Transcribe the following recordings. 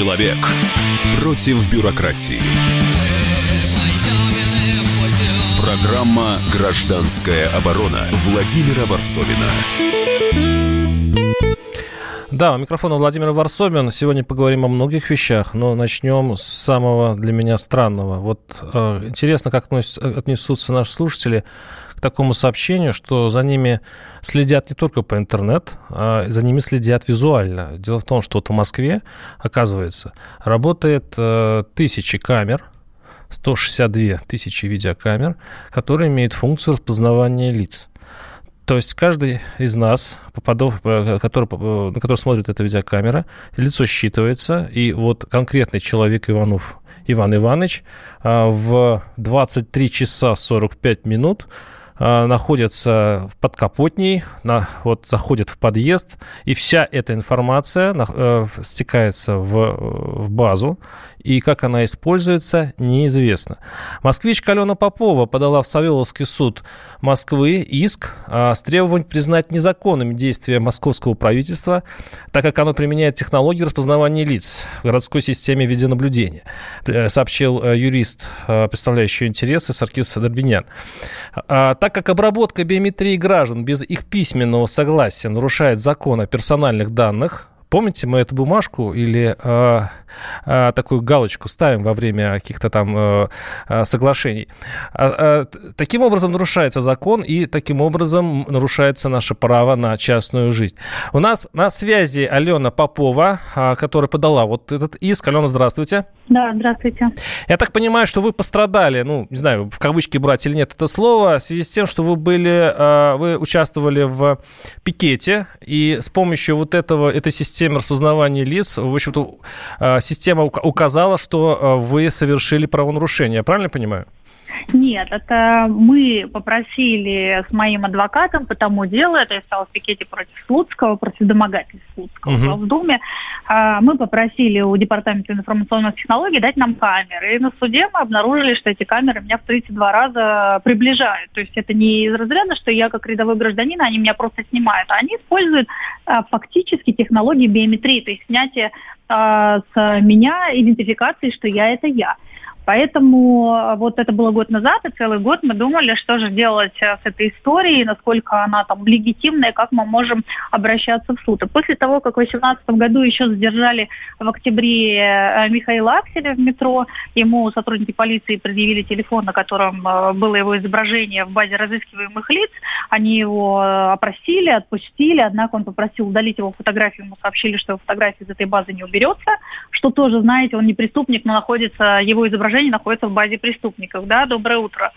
Человек против бюрократии. Программа «Гражданская оборона» Владимира Варсовина. Да, у микрофона Владимир Варсобин. Сегодня поговорим о многих вещах, но начнем с самого для меня странного. Вот э, интересно, как отнесутся наши слушатели такому сообщению, что за ними следят не только по интернет, а за ними следят визуально. Дело в том, что вот в Москве, оказывается, работает э, тысячи камер, 162 тысячи видеокамер, которые имеют функцию распознавания лиц. То есть каждый из нас, попадов, э, который, э, на который смотрит эта видеокамера, лицо считывается, и вот конкретный человек Иванов Иван Иванович э, в 23 часа 45 минут находится в подкапотней, на, вот заходит в подъезд, и вся эта информация э, стекается в, в базу, и как она используется, неизвестно. Москвичка Алена Попова подала в Савеловский суд Москвы иск а, с требованием признать незаконными действия московского правительства, так как оно применяет технологии распознавания лиц в городской системе видеонаблюдения, э, сообщил э, юрист, э, представляющий интересы Саркис Дорбинян. А, так как обработка биометрии граждан без их письменного согласия нарушает закон о персональных данных, Помните, мы эту бумажку или э, э, такую галочку ставим во время каких-то там э, э, соглашений. Э, э, таким образом нарушается закон и таким образом нарушается наше право на частную жизнь. У нас на связи Алена Попова, которая подала вот этот иск. Алена, здравствуйте. Да, здравствуйте. Я так понимаю, что вы пострадали, ну, не знаю, в кавычки брать или нет это слово, в связи с тем, что вы были, вы участвовали в пикете, и с помощью вот этого, этой системы системе распознавания лиц, в общем-то, а, система указала, что а, вы совершили правонарушение. Я правильно понимаю? Нет, это мы попросили с моим адвокатом по тому делу, это я стала в пикете против Слуцкого, против домогательств Слуцкого угу. в Думе. А, мы попросили у Департамента информационных технологий дать нам камеры. И на суде мы обнаружили, что эти камеры меня в 32 раза приближают. То есть это не из разряда, что я как рядовой гражданин, они меня просто снимают, а они используют а, фактически технологии биометрии, то есть снятие а, с меня идентификации, что я это я. Поэтому э, вот это было год назад, и целый год мы думали, что же делать э, с этой историей, насколько она там легитимная, как мы можем обращаться в суд. И после того, как в 2018 году еще задержали в октябре э, Михаила Акселя в метро, ему сотрудники полиции предъявили телефон, на котором было его изображение в базе разыскиваемых лиц. Они его опросили, отпустили, однако он попросил удалить его фотографию, ему сообщили, что его фотография из этой базы не уберется, что тоже, знаете, он не преступник, но находится его изображение изображение находится в базе преступников. Да, доброе утро.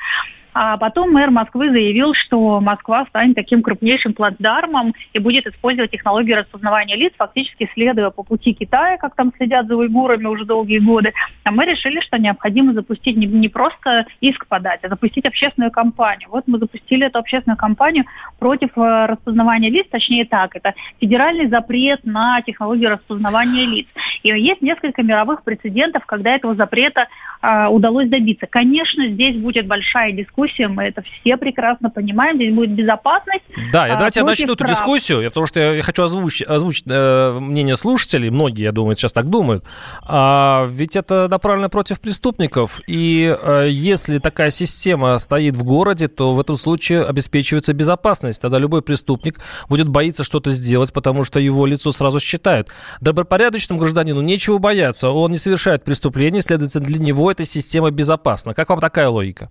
А потом мэр Москвы заявил, что Москва станет таким крупнейшим плацдармом и будет использовать технологию распознавания лиц, фактически следуя по пути Китая, как там следят за уйгурами уже долгие годы. А мы решили, что необходимо запустить не, не просто иск подать, а запустить общественную кампанию. Вот мы запустили эту общественную кампанию против э, распознавания лиц, точнее так, это федеральный запрет на технологию распознавания лиц. И есть несколько мировых прецедентов, когда этого запрета э, удалось добиться. Конечно, здесь будет большая дискуссия дискуссия, мы это все прекрасно понимаем, здесь будет безопасность. Да, я, давайте я начну эту дискуссию, потому что я хочу озвучить, озвучить э, мнение слушателей, многие, я думаю, сейчас так думают, а, ведь это направлено против преступников, и а, если такая система стоит в городе, то в этом случае обеспечивается безопасность, тогда любой преступник будет боиться что-то сделать, потому что его лицо сразу считают. Добропорядочному гражданину нечего бояться, он не совершает преступление, следовательно, для него эта система безопасна. Как вам такая логика?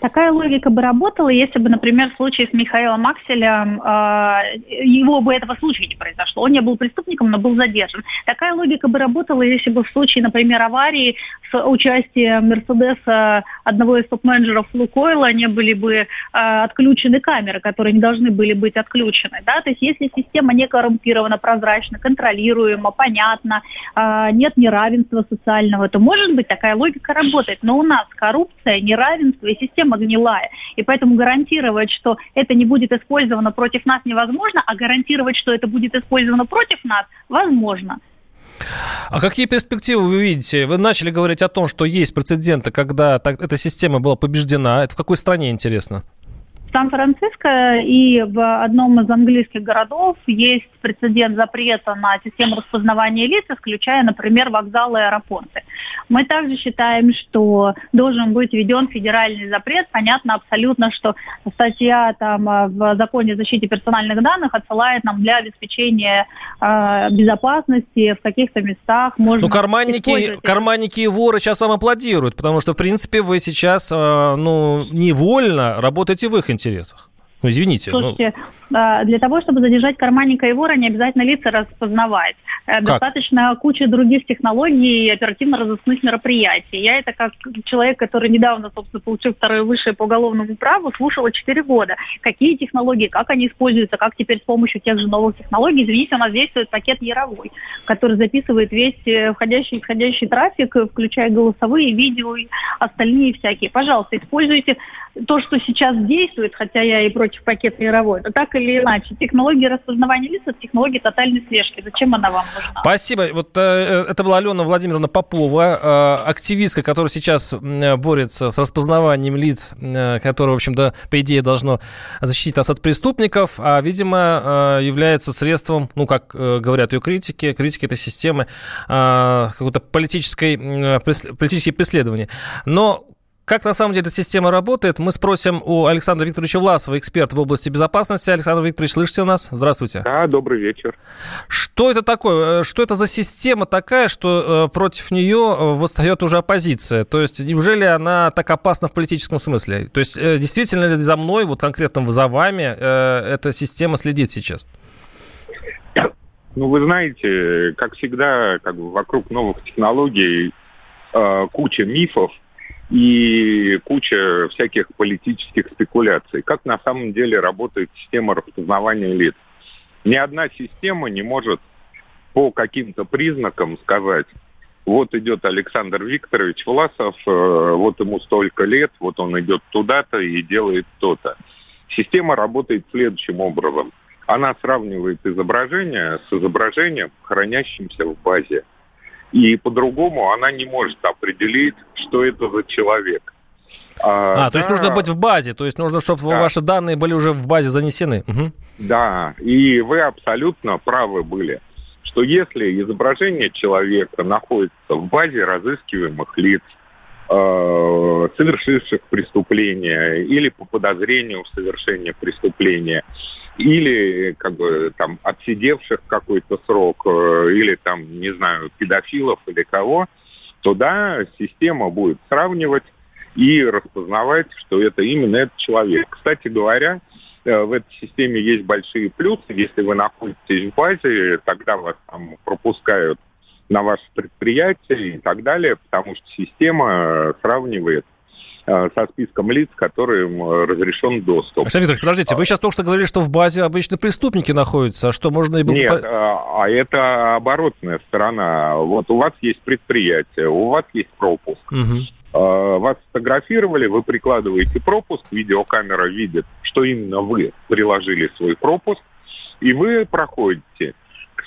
Такая логика бы работала, если бы, например, в случае с Михаилом Акселем, э, его бы этого случая не произошло. Он не был преступником, но был задержан. Такая логика бы работала, если бы в случае, например, аварии с участием Мерседеса одного из топ-менеджеров Лукойла не были бы э, отключены камеры, которые не должны были быть отключены. Да? То есть если система не коррумпирована, прозрачна, контролируема, понятна, э, нет неравенства социального, то, может быть, такая логика работает. Но у нас коррупция, неравенство и система система гнилая. И поэтому гарантировать, что это не будет использовано против нас невозможно, а гарантировать, что это будет использовано против нас, возможно. А какие перспективы вы видите? Вы начали говорить о том, что есть прецеденты, когда так, эта система была побеждена. Это в какой стране, интересно? Сан-Франциско и в одном из английских городов есть прецедент запрета на систему распознавания лиц, исключая, например, вокзалы и аэропорты. Мы также считаем, что должен быть введен федеральный запрет. Понятно абсолютно, что статья там, в законе о защите персональных данных отсылает нам для обеспечения э, безопасности в каких-то местах. Можно ну, карманники, карманники и воры сейчас вам аплодируют, потому что, в принципе, вы сейчас э, ну, невольно работаете в их интересах интересах. Ну, извините. Ну. Слушайте, ну... для того, чтобы задержать карманника и вора, не обязательно лица распознавать. Э, как? Достаточно кучи других технологий и оперативно-розыскных мероприятий. Я это как человек, который недавно, собственно, получил второе высшее по уголовному праву, слушала 4 года. Какие технологии, как они используются, как теперь с помощью тех же новых технологий. Извините, у нас действует пакет Яровой, который записывает весь э, входящий и исходящий трафик, включая голосовые, видео и остальные всякие. Пожалуйста, используйте то, что сейчас действует, хотя я и против пакета мировой, то так или иначе, технология распознавания лиц – это технология тотальной слежки. Зачем она вам нужна? Спасибо. Вот э, э это была Алена Владимировна Попова, э, активистка, которая сейчас борется с распознаванием лиц, э, которое, в общем-то, по идее, должно защитить нас от преступников, а, видимо, э, является средством, ну, как э, говорят ее критики, критики этой системы, э, какой-то политической, э, преследования. Но как на самом деле эта система работает, мы спросим у Александра Викторовича Власова, эксперт в области безопасности. Александр Викторович, слышите нас? Здравствуйте. Да, добрый вечер. Что это такое? Э, что это за система такая, что э, против нее э, восстает уже оппозиция? То есть неужели она так опасна в политическом смысле? То есть действительно ли за мной, вот конкретно за вами, эта система следит сейчас? Ну, вы знаете, как всегда, как бы вокруг новых технологий куча мифов, и куча всяких политических спекуляций. Как на самом деле работает система распознавания лиц? Ни одна система не может по каким-то признакам сказать, вот идет Александр Викторович Власов, э, вот ему столько лет, вот он идет туда-то и делает то-то. Система работает следующим образом. Она сравнивает изображение с изображением, хранящимся в базе. И по-другому она не может определить, что это за человек. А, а то есть нужно быть в базе, то есть нужно, чтобы да. ваши данные были уже в базе занесены. Угу. Да, и вы абсолютно правы были, что если изображение человека находится в базе разыскиваемых лиц, э, совершивших преступление или по подозрению в совершении преступления, или как бы там отсидевших какой-то срок, э, или там, не знаю, педофилов или кого, то да, система будет сравнивать и распознавать, что это именно этот человек. Кстати говоря, э, в этой системе есть большие плюсы. Если вы находитесь в базе, тогда вас там пропускают на ваше предприятие и так далее, потому что система сравнивает Э, со списком лиц, которым э, разрешен доступ. Александр Викторович, подождите, вы сейчас только что говорили, что в базе обычно преступники находятся, а что можно и. Нет, а, это оборотная сторона. Вот у вас есть предприятие, у вас есть пропуск. Угу. Вас фотографировали, вы прикладываете пропуск, видеокамера видит, что именно вы приложили свой пропуск, и вы проходите.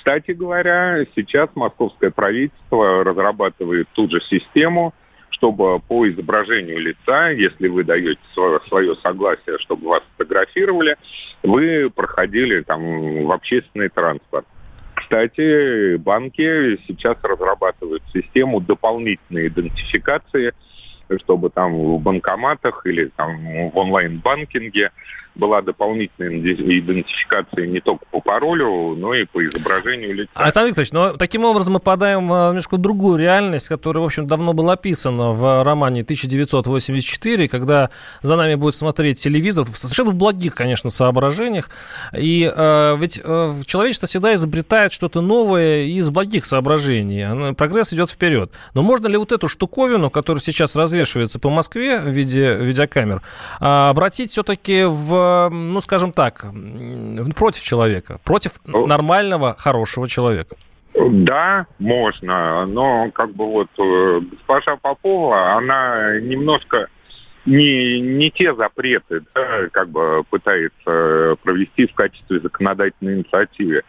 Кстати говоря, сейчас московское правительство разрабатывает ту же систему – чтобы по изображению лица, если вы даете свое, свое согласие, чтобы вас фотографировали, вы проходили там в общественный транспорт. Кстати, банки сейчас разрабатывают систему дополнительной идентификации, чтобы там в банкоматах или там в онлайн-банкинге была дополнительная идентификация не только по паролю, но и по изображению лица. Александр Викторович, но таким образом мы попадаем в немножко другую реальность, которая, в общем, давно была описана в романе 1984, когда за нами будет смотреть телевизор, совершенно в благих, конечно, соображениях. И э, ведь э, человечество всегда изобретает что-то новое из благих соображений. Прогресс идет вперед. Но можно ли вот эту штуковину, которая сейчас развешивается по Москве в виде видеокамер, обратить все-таки в ну, скажем так, против человека, против нормального, хорошего человека? Да, можно, но как бы вот э, госпожа Попова, она немножко не, не те запреты, да, как бы пытается провести в качестве законодательной инициативы.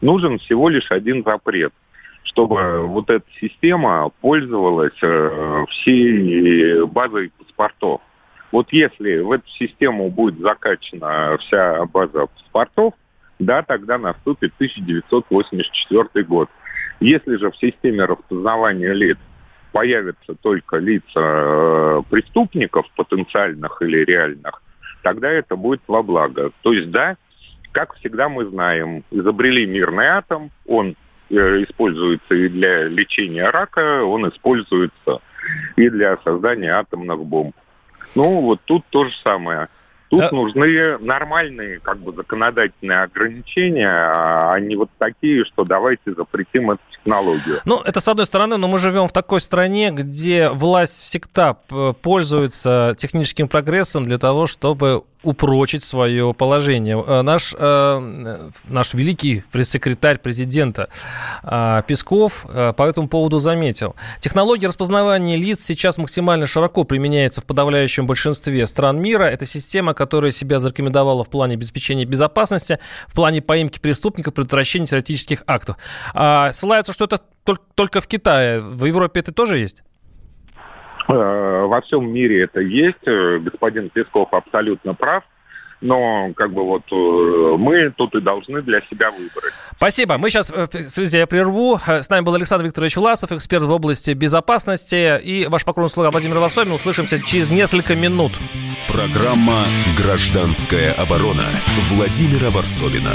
Нужен всего лишь один запрет, чтобы вот эта система пользовалась э, всей базой паспортов. Вот если в эту систему будет закачана вся база паспортов, да, тогда наступит 1984 год. Если же в системе распознавания лиц появятся только лица э, преступников потенциальных или реальных, тогда это будет во благо. То есть, да, как всегда мы знаем, изобрели мирный атом, он э, используется и для лечения рака, он используется и для создания атомных бомб. Ну, вот тут то же самое. Тут а... нужны нормальные как бы законодательные ограничения, а не вот такие, что давайте запретим эту технологию. Ну, это с одной стороны, но мы живем в такой стране, где власть всегда пользуется техническим прогрессом для того, чтобы упрочить свое положение. Э, наш, э, наш великий пресс-секретарь президента э, Песков по этому поводу заметил. Технология распознавания лиц сейчас максимально широко применяется в подавляющем большинстве стран мира. Это система, которая себя зарекомендовала в плане обеспечения безопасности, в плане поимки преступников, предотвращения террористических актов. А ссылаются, что это только в Китае. В Европе это тоже есть? Э, во всем мире это есть. Э, господин Песков абсолютно прав. Но как бы вот э, мы тут и должны для себя выбрать. Спасибо. Мы сейчас, связи я прерву. С нами был Александр Викторович Власов, эксперт в области безопасности. И ваш покорный слуга Владимир Варсобин. Услышимся через несколько минут. Программа «Гражданская оборона» Владимира Варсобина.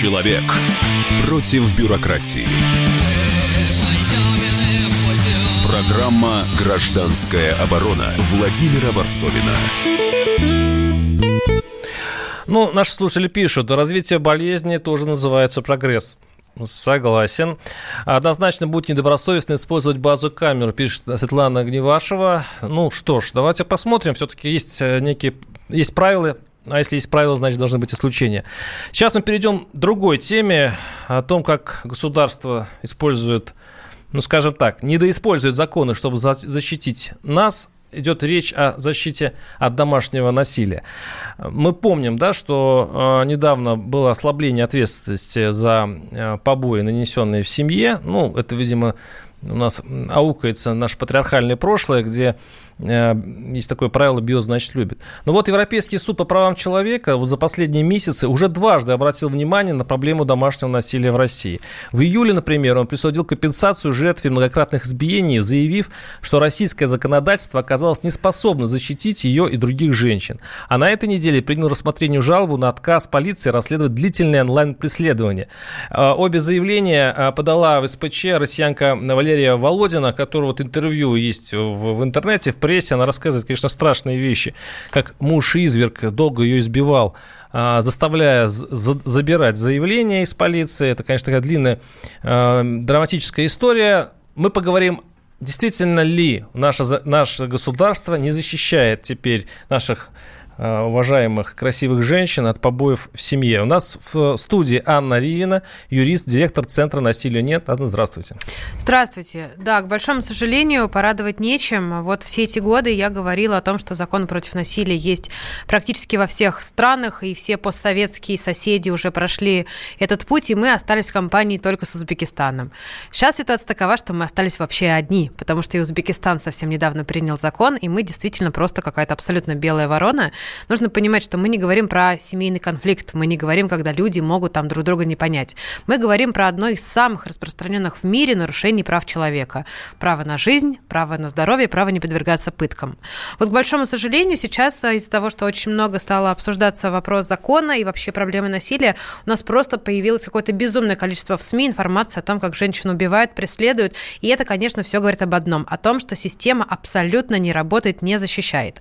Человек против бюрократии. Программа «Гражданская оборона» Владимира Варсовина. Ну, наши слушатели пишут, развитие болезни тоже называется прогресс. Согласен. Однозначно будет недобросовестно использовать базу камер, пишет Светлана Гневашева. Ну что ж, давайте посмотрим. Все-таки есть э, некие есть правила, а если есть правила, значит, должны быть исключения. Сейчас мы перейдем к другой теме, о том, как государство использует, ну, скажем так, недоиспользует законы, чтобы защитить нас, идет речь о защите от домашнего насилия. Мы помним, да, что э, недавно было ослабление ответственности за э, побои, нанесенные в семье. Ну, это, видимо, у нас аукается наше патриархальное прошлое, где есть такое правило «био значит любит». Но вот Европейский суд по правам человека вот за последние месяцы уже дважды обратил внимание на проблему домашнего насилия в России. В июле, например, он присудил компенсацию жертве многократных избиений, заявив, что российское законодательство оказалось неспособно защитить ее и других женщин. А на этой неделе принял рассмотрению жалобу на отказ полиции расследовать длительное онлайн-преследование. Э, обе заявления э, подала в СПЧ россиянка Валерия Володина, которого вот интервью есть в, в интернете, в прессе, она рассказывает, конечно, страшные вещи, как муж изверг долго ее избивал, а, заставляя забирать заявление из полиции. Это, конечно, такая длинная а, драматическая история. Мы поговорим Действительно ли наше, наше государство не защищает теперь наших Э, уважаемых красивых женщин от побоев в семье. У нас в студии Анна Ривина, юрист, директор Центра насилия нет. Анна, здравствуйте. Здравствуйте. Да, к большому сожалению, порадовать нечем. Вот все эти годы я говорила о том, что закон против насилия есть практически во всех странах, и все постсоветские соседи уже прошли этот путь, и мы остались в компании только с Узбекистаном. Сейчас ситуация такова, что мы остались вообще одни, потому что и Узбекистан совсем недавно принял закон, и мы действительно просто какая-то абсолютно белая ворона, нужно понимать, что мы не говорим про семейный конфликт, мы не говорим, когда люди могут там друг друга не понять. Мы говорим про одно из самых распространенных в мире нарушений прав человека. Право на жизнь, право на здоровье, право не подвергаться пыткам. Вот, к большому сожалению, сейчас а, из-за того, что очень много стало обсуждаться вопрос закона и вообще проблемы насилия, у нас просто появилось какое-то безумное количество в СМИ информации о том, как женщину убивают, преследуют. И это, конечно, все говорит об одном, о том, что система абсолютно не работает, не защищает.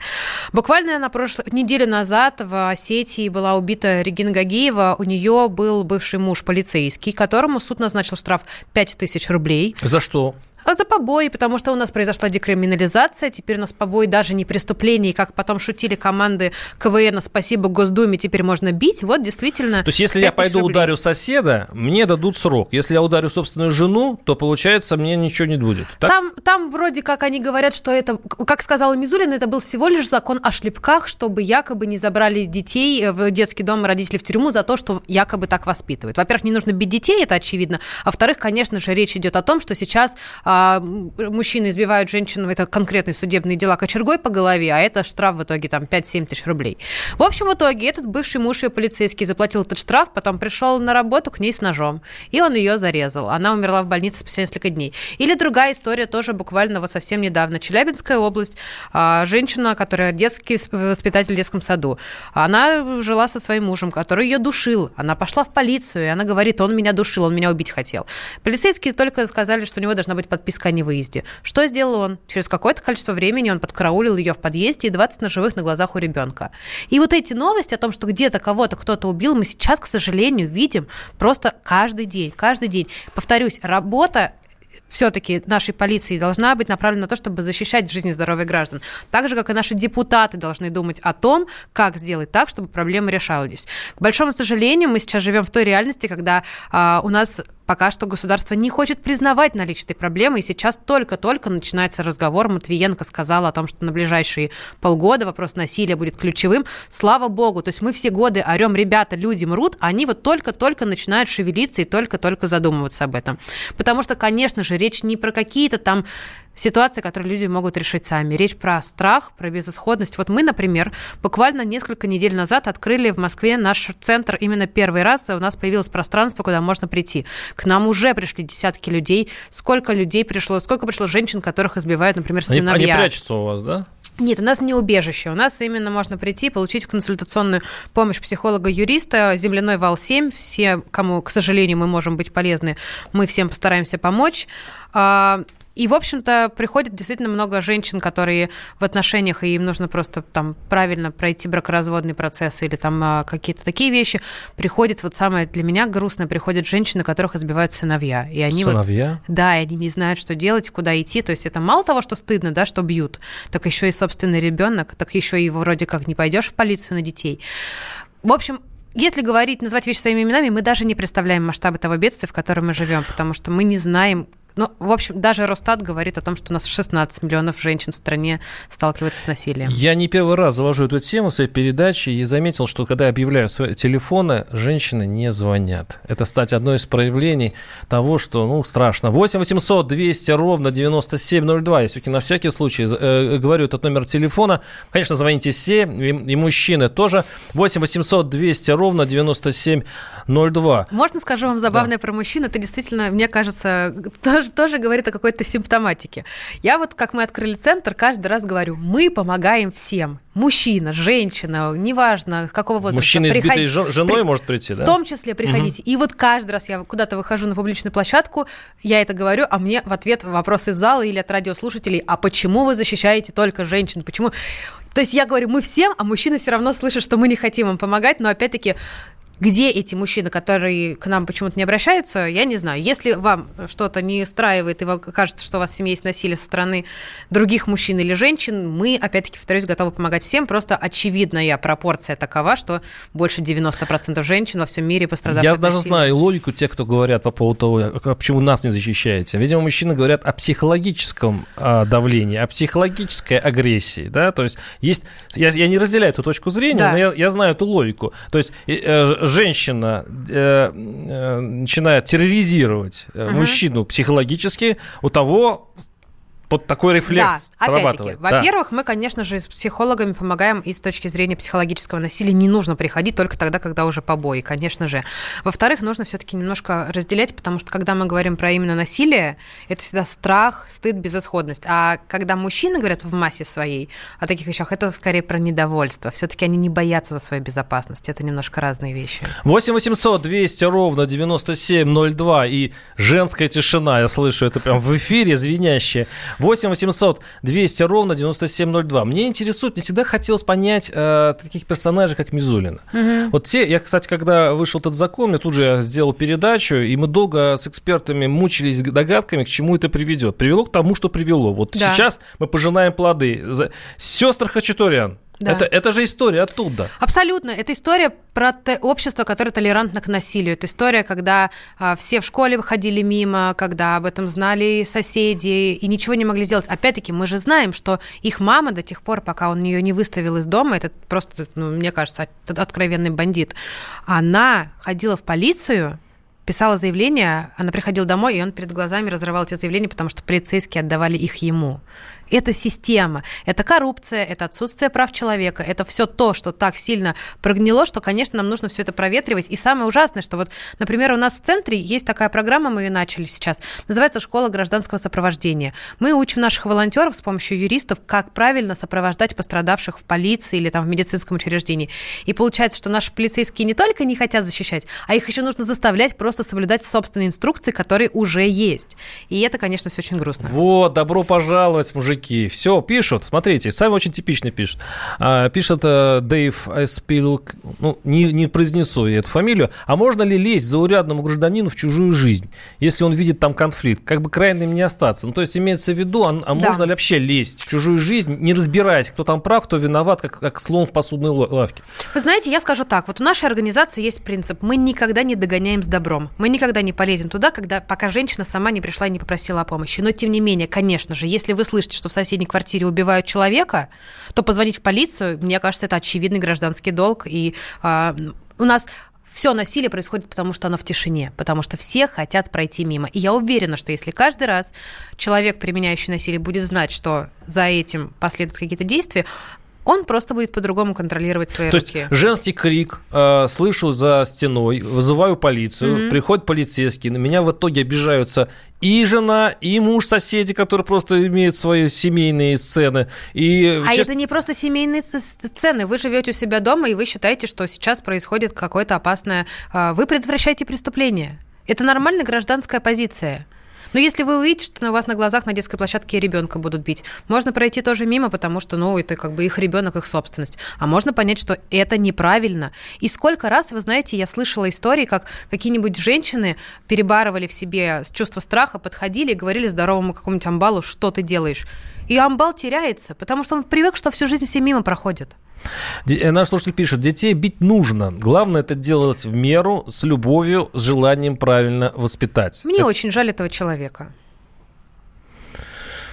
Буквально на прошлой неделю назад в Осетии была убита Регина Гагиева. У нее был бывший муж полицейский, которому суд назначил штраф 5000 рублей. За что? А за побои, потому что у нас произошла декриминализация, теперь у нас побои даже не преступление, и как потом шутили команды КВН, спасибо Госдуме, теперь можно бить, вот действительно. То есть если я пойду рублей. ударю соседа, мне дадут срок. Если я ударю собственную жену, то получается мне ничего не будет. Так? Там, там вроде как они говорят, что это, как сказала Мизулина, это был всего лишь закон о шлепках, чтобы якобы не забрали детей в детский дом родители в тюрьму за то, что якобы так воспитывают. Во-первых, не нужно бить детей, это очевидно. А во-вторых, конечно же, речь идет о том, что сейчас а, мужчины избивают женщину, это конкретные судебные дела кочергой по голове, а это штраф в итоге там 5-7 тысяч рублей. В общем, в итоге этот бывший муж и полицейский заплатил этот штраф, потом пришел на работу к ней с ножом, и он ее зарезал. Она умерла в больнице спустя несколько дней. Или другая история тоже буквально вот совсем недавно. Челябинская область, а, женщина, которая детский воспитатель в детском саду, она жила со своим мужем, который ее душил. Она пошла в полицию, и она говорит, он меня душил, он меня убить хотел. Полицейские только сказали, что у него должна быть подписка о невыезде. Что сделал он? Через какое-то количество времени он подкараулил ее в подъезде и 20 ножевых на глазах у ребенка. И вот эти новости о том, что где-то кого-то кто-то убил, мы сейчас, к сожалению, видим просто каждый день. Каждый день. Повторюсь, работа все-таки нашей полиции должна быть направлена на то, чтобы защищать жизнь и здоровье граждан. Так же, как и наши депутаты должны думать о том, как сделать так, чтобы проблемы решались. К большому сожалению, мы сейчас живем в той реальности, когда а, у нас Пока что государство не хочет признавать наличие этой проблемы, и сейчас только-только начинается разговор. Матвиенко сказала о том, что на ближайшие полгода вопрос насилия будет ключевым. Слава богу, то есть мы все годы орем, ребята, люди мрут, а они вот только-только начинают шевелиться и только-только задумываться об этом. Потому что, конечно же, речь не про какие-то там ситуации, которые люди могут решить сами. Речь про страх, про безысходность. Вот мы, например, буквально несколько недель назад открыли в Москве наш центр именно первый раз, и у нас появилось пространство, куда можно прийти. К нам уже пришли десятки людей. Сколько людей пришло, сколько пришло женщин, которых избивают, например, сыновья. Они, они прячутся у вас, да? Нет, у нас не убежище. У нас именно можно прийти, получить консультационную помощь психолога-юриста, земляной вал 7. Все, кому, к сожалению, мы можем быть полезны, мы всем постараемся помочь. И, в общем-то, приходит действительно много женщин, которые в отношениях, и им нужно просто там правильно пройти бракоразводный процесс или там а, какие-то такие вещи. Приходит, вот самое для меня грустное, приходят женщины, которых избивают сыновья. И они сыновья? Вот, да, и они не знают, что делать, куда идти. То есть это мало того, что стыдно, да, что бьют, так еще и собственный ребенок, так еще и вроде как не пойдешь в полицию на детей. В общем, если говорить, назвать вещи своими именами, мы даже не представляем масштабы того бедствия, в котором мы живем, потому что мы не знаем, ну, в общем, даже Росстат говорит о том, что у нас 16 миллионов женщин в стране сталкиваются с насилием. Я не первый раз завожу эту тему в своей передаче и заметил, что когда я объявляю свои телефоны, женщины не звонят. Это, кстати, одно из проявлений того, что, ну, страшно. 8 800 200 ровно 9702. Я все-таки на всякий случай э, говорю этот номер телефона. Конечно, звоните все, и, и мужчины тоже. 8 800 200 ровно 9702. Можно скажу вам забавное да. про мужчин? Это действительно, мне кажется, тоже тоже, говорит о какой-то симптоматике. Я вот, как мы открыли центр, каждый раз говорю, мы помогаем всем. Мужчина, женщина, неважно, какого возраста. Мужчина, избитый Приход... женой, При... может прийти, да? В том числе приходите. Угу. И вот каждый раз я куда-то выхожу на публичную площадку, я это говорю, а мне в ответ вопрос из зала или от радиослушателей, а почему вы защищаете только женщин? Почему? То есть я говорю, мы всем, а мужчины все равно слышат, что мы не хотим им помогать, но опять-таки где эти мужчины, которые к нам почему-то не обращаются, я не знаю. Если вам что-то не устраивает, и вам кажется, что у вас в семье есть насилие со стороны других мужчин или женщин, мы, опять-таки, повторюсь, готовы помогать всем. Просто очевидная пропорция такова, что больше 90% женщин во всем мире пострадали. Я даже знаю логику тех, кто говорят по поводу того, а почему нас не защищаете. Видимо, мужчины говорят о психологическом а, давлении, о психологической агрессии. Да? То есть есть... Я, я не разделяю эту точку зрения, да. но я, я знаю эту логику. То есть э, женщина э, э, начинает терроризировать э, мужчину психологически, у того вот такой рефлекс да, срабатывает. Во-первых, да. мы, конечно же, с психологами помогаем и с точки зрения психологического насилия. Не нужно приходить только тогда, когда уже побои, конечно же. Во-вторых, нужно все-таки немножко разделять, потому что когда мы говорим про именно насилие, это всегда страх, стыд, безысходность. А когда мужчины говорят в массе своей о таких вещах, это скорее про недовольство. Все-таки они не боятся за свою безопасность. Это немножко разные вещи. 8 800 200 ровно 9702 и женская тишина, я слышу это прям в эфире звенящее. 8 800 200 ровно 9702. Мне интересует, мне всегда хотелось понять э, таких персонажей, как Мизулина. Угу. Вот те, я, кстати, когда вышел этот закон, я тут же сделал передачу, и мы долго с экспертами мучились догадками, к чему это приведет. Привело к тому, что привело. Вот да. сейчас мы пожинаем плоды. Сестра Хачатурян, да. Это, это же история оттуда. Абсолютно. Это история про общество, которое толерантно к насилию. Это история, когда а, все в школе выходили мимо, когда об этом знали соседи и ничего не могли сделать. Опять-таки, мы же знаем, что их мама до тех пор, пока он ее не выставил из дома, это просто, ну, мне кажется, откровенный бандит, она ходила в полицию, писала заявление, она приходила домой, и он перед глазами разрывал эти заявления, потому что полицейские отдавали их ему. Это система, это коррупция, это отсутствие прав человека, это все то, что так сильно прогнило, что, конечно, нам нужно все это проветривать. И самое ужасное, что вот, например, у нас в центре есть такая программа, мы ее начали сейчас, называется «Школа гражданского сопровождения». Мы учим наших волонтеров с помощью юристов, как правильно сопровождать пострадавших в полиции или там в медицинском учреждении. И получается, что наши полицейские не только не хотят защищать, а их еще нужно заставлять просто соблюдать собственные инструкции, которые уже есть. И это, конечно, все очень грустно. Вот, добро пожаловать, мужики мужики. Все, пишут. Смотрите, сами очень типично пишут. Пишет а, Дэйв Эспилук, ну, не, не произнесу я эту фамилию. А можно ли лезть заурядному гражданину в чужую жизнь, если он видит там конфликт? Как бы крайним не остаться. Ну, то есть имеется в виду, а, а да. можно ли вообще лезть в чужую жизнь, не разбираясь, кто там прав, кто виноват, как, как слон в посудной лавке? Вы знаете, я скажу так. Вот у нашей организации есть принцип. Мы никогда не догоняем с добром. Мы никогда не полезем туда, когда, пока женщина сама не пришла и не попросила о помощи. Но, тем не менее, конечно же, если вы слышите, что в соседней квартире убивают человека, то позвонить в полицию, мне кажется, это очевидный гражданский долг. И э, у нас все насилие происходит потому, что оно в тишине, потому что все хотят пройти мимо. И я уверена, что если каждый раз человек, применяющий насилие, будет знать, что за этим последуют какие-то действия, он просто будет по-другому контролировать свои То руки. есть женский крик э, слышу за стеной, вызываю полицию, mm-hmm. приходят полицейские, на меня в итоге обижаются и жена, и муж соседи, которые просто имеют свои семейные сцены. И, а чест... это не просто семейные сцены. Вы живете у себя дома, и вы считаете, что сейчас происходит какое-то опасное... Э, вы предотвращаете преступление. Это нормальная гражданская позиция. Но если вы увидите, что на вас на глазах на детской площадке ребенка будут бить, можно пройти тоже мимо, потому что, ну, это как бы их ребенок, их собственность. А можно понять, что это неправильно. И сколько раз, вы знаете, я слышала истории, как какие-нибудь женщины перебарывали в себе чувство страха, подходили и говорили здоровому какому-нибудь амбалу, что ты делаешь. И амбал теряется, потому что он привык, что всю жизнь все мимо проходят. Э, наш слушатель пишет, детей бить нужно. Главное это делать в меру, с любовью, с желанием правильно воспитать. Мне это... очень жаль этого человека.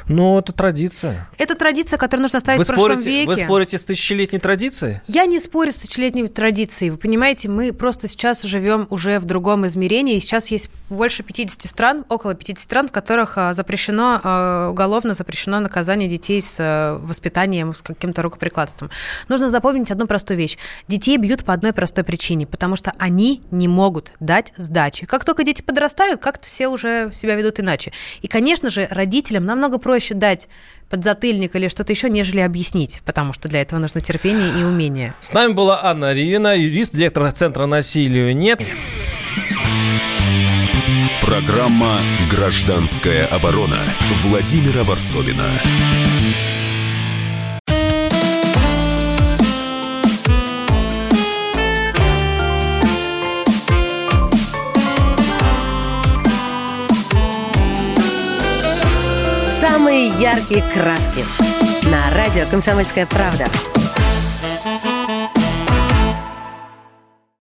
Ну, это традиция. Это традиция, которую нужно оставить вы в прошлом спорите, веке. Вы спорите с тысячелетней традицией? Я не спорю с тысячелетней традицией. Вы понимаете, мы просто сейчас живем уже в другом измерении. Сейчас есть больше 50 стран, около 50 стран, в которых а, запрещено, а, уголовно запрещено наказание детей с а, воспитанием, с каким-то рукоприкладством. Нужно запомнить одну простую вещь. Детей бьют по одной простой причине, потому что они не могут дать сдачи. Как только дети подрастают, как-то все уже себя ведут иначе. И, конечно же, родителям намного проще проще дать подзатыльник или что-то еще, нежели объяснить, потому что для этого нужно терпение и умение. С нами была Анна Ривина, юрист, директор Центра насилию «Нет». Программа «Гражданская оборона» Владимира Варсовина. Яркие краски. На радио «Комсомольская правда».